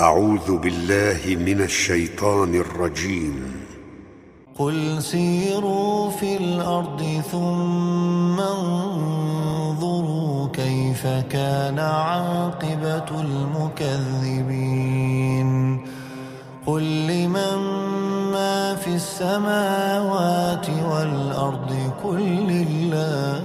أعوذ بالله من الشيطان الرجيم. قل سيروا في الأرض ثم انظروا كيف كان عاقبة المكذبين. قل لمن ما في السماوات والأرض؟ كل الله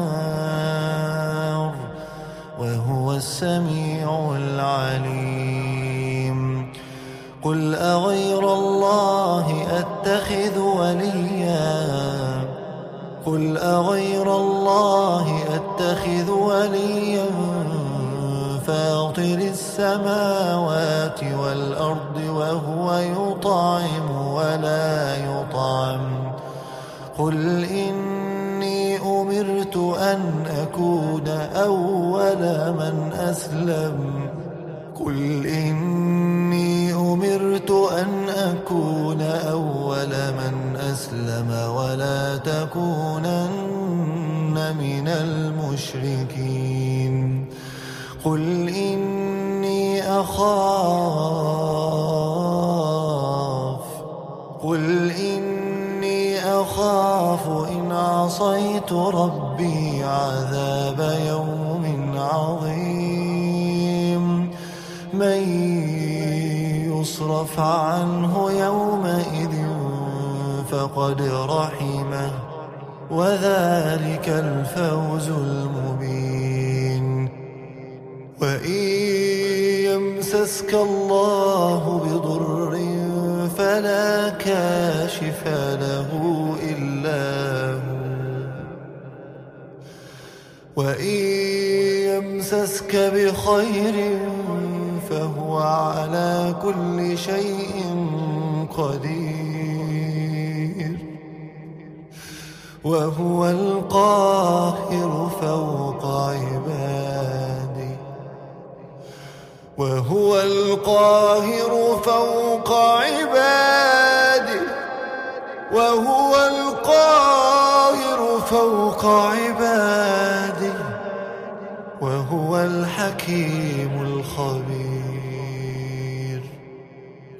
السميع العليم. قل أغير الله أتخذ وليا؟ قل أغير الله أتخذ وليا؟ فاطر السماوات والأرض وهو يطعم ولا يطعم. قل إني أمرت أن أكون أول من أسلم. قل إني أمرت أن أكون أول من أسلم ولا تكونن من المشركين. قل إني أخاف. قل إني أخاف إن عصيت ربي عذاب. يصرف عنه يومئذ فقد رحمه وذلك الفوز المبين. وإن يمسسك الله بضر فلا كاشف له إلا هو. وإن يمسسك بخير على كل شيء قدير. وهو القاهر فوق عباده وهو القاهر فوق عباده وهو القاهر فوق عباده وهو الحكيم الخبير.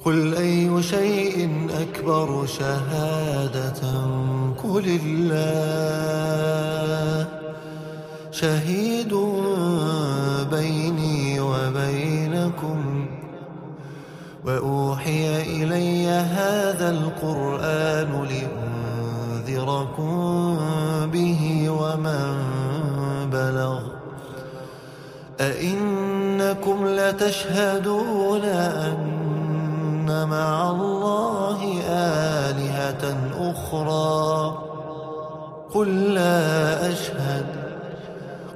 قل أي شيء أكبر شهادة قل الله شهيد بيني وبينكم وأوحي إلي هذا القرآن لأنذركم به ومن بلغ. أئنكم لتشهدون أن مع الله آلهة أخرى. قل لا أشهد.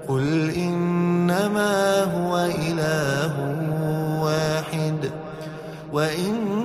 قل إنما هو إله واحد. وإنني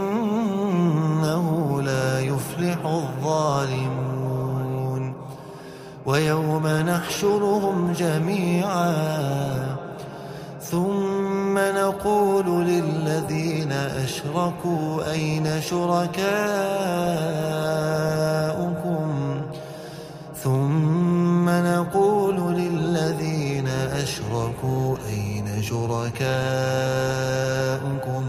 الظالمون. ويوم نحشرهم جميعا ثم نقول للذين أشركوا أين شركاؤكم؟ ثم نقول للذين أشركوا أين شركاؤكم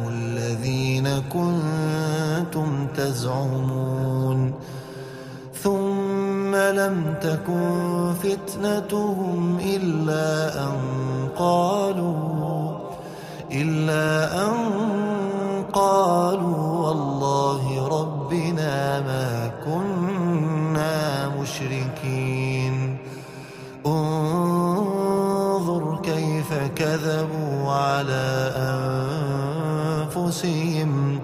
الذين كنتم تزعمون؟ تكن فتنتهم إلا أن قالوا إلا أن قالوا والله ربنا ما كنا مشركين. انظر كيف كذبوا على أنفسهم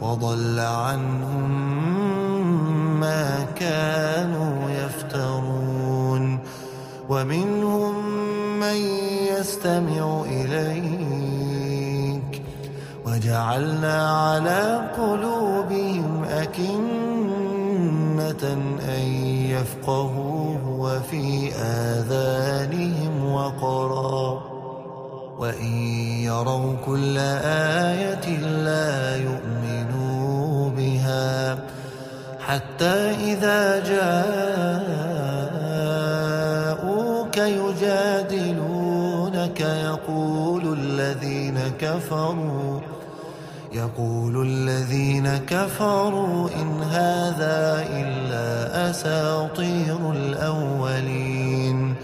وضل عنهم ما كانوا يفترون ومنهم من يستمع إليك وجعلنا على قلوبهم أكنة أن يفقهوه وفي آذانهم وقرا وإن يروا كل آية لا يؤمنوا حتى إذا جاءوك يجادلونك يقول الذين كفروا يقول الذين كفروا إن هذا إلا أساطير الأولين.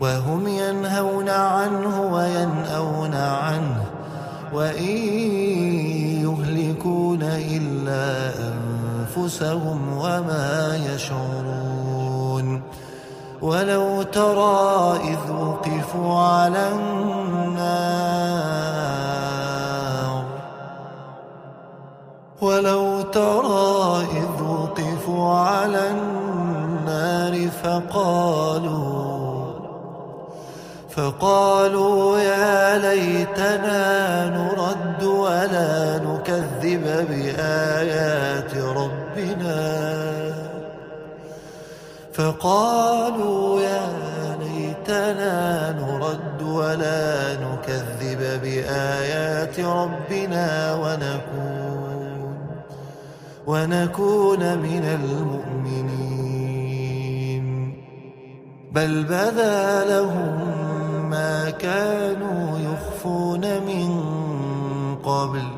وهم ينهون عنه وينأون عنه وإن يهلكون إلا أنفسهم وما يشعرون ولو ترى إذ وقفوا على النار ولو ترى إذ وقفوا على النار فقالوا فقالوا يا ليتنا نرد ولا نكذب بآيات ربنا فقالوا يا ليتنا نرد ولا نكذب بآيات ربنا ونكون ونكون من المؤمنين. بل بدا لهم ما كانوا يخفون من قبل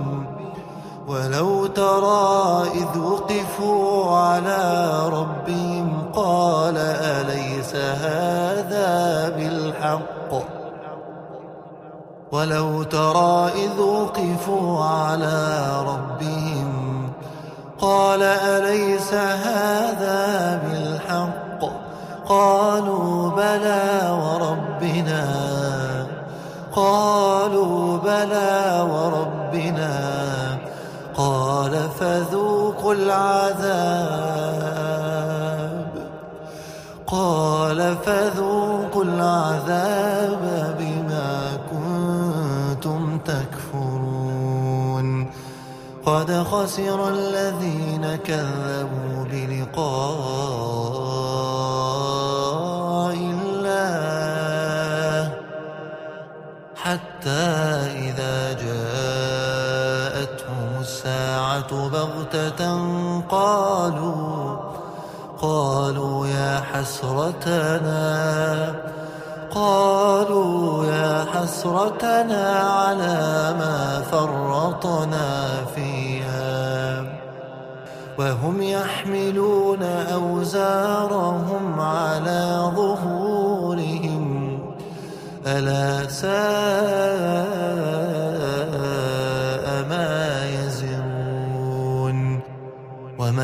ولو ترى إذ وقفوا على ربهم قال أليس هذا بالحق؟ ولو ترى إذ وقفوا على ربهم قال أليس هذا بالحق؟ قالوا بلى وربنا قالوا بلى وربنا. قال فذوقوا العذاب. قال فذوقوا العذاب بما كنتم تكفرون. قد خسر الذين كذبوا بلقاء قالوا قالوا يا حسرتنا قالوا يا حسرتنا على ما فرطنا فيها. وهم يحملون أوزارهم على ظهورهم. ألا ساء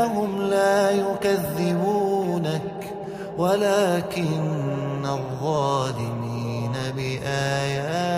فإنهم لا يكذبونك ولكن الظالمين بآيات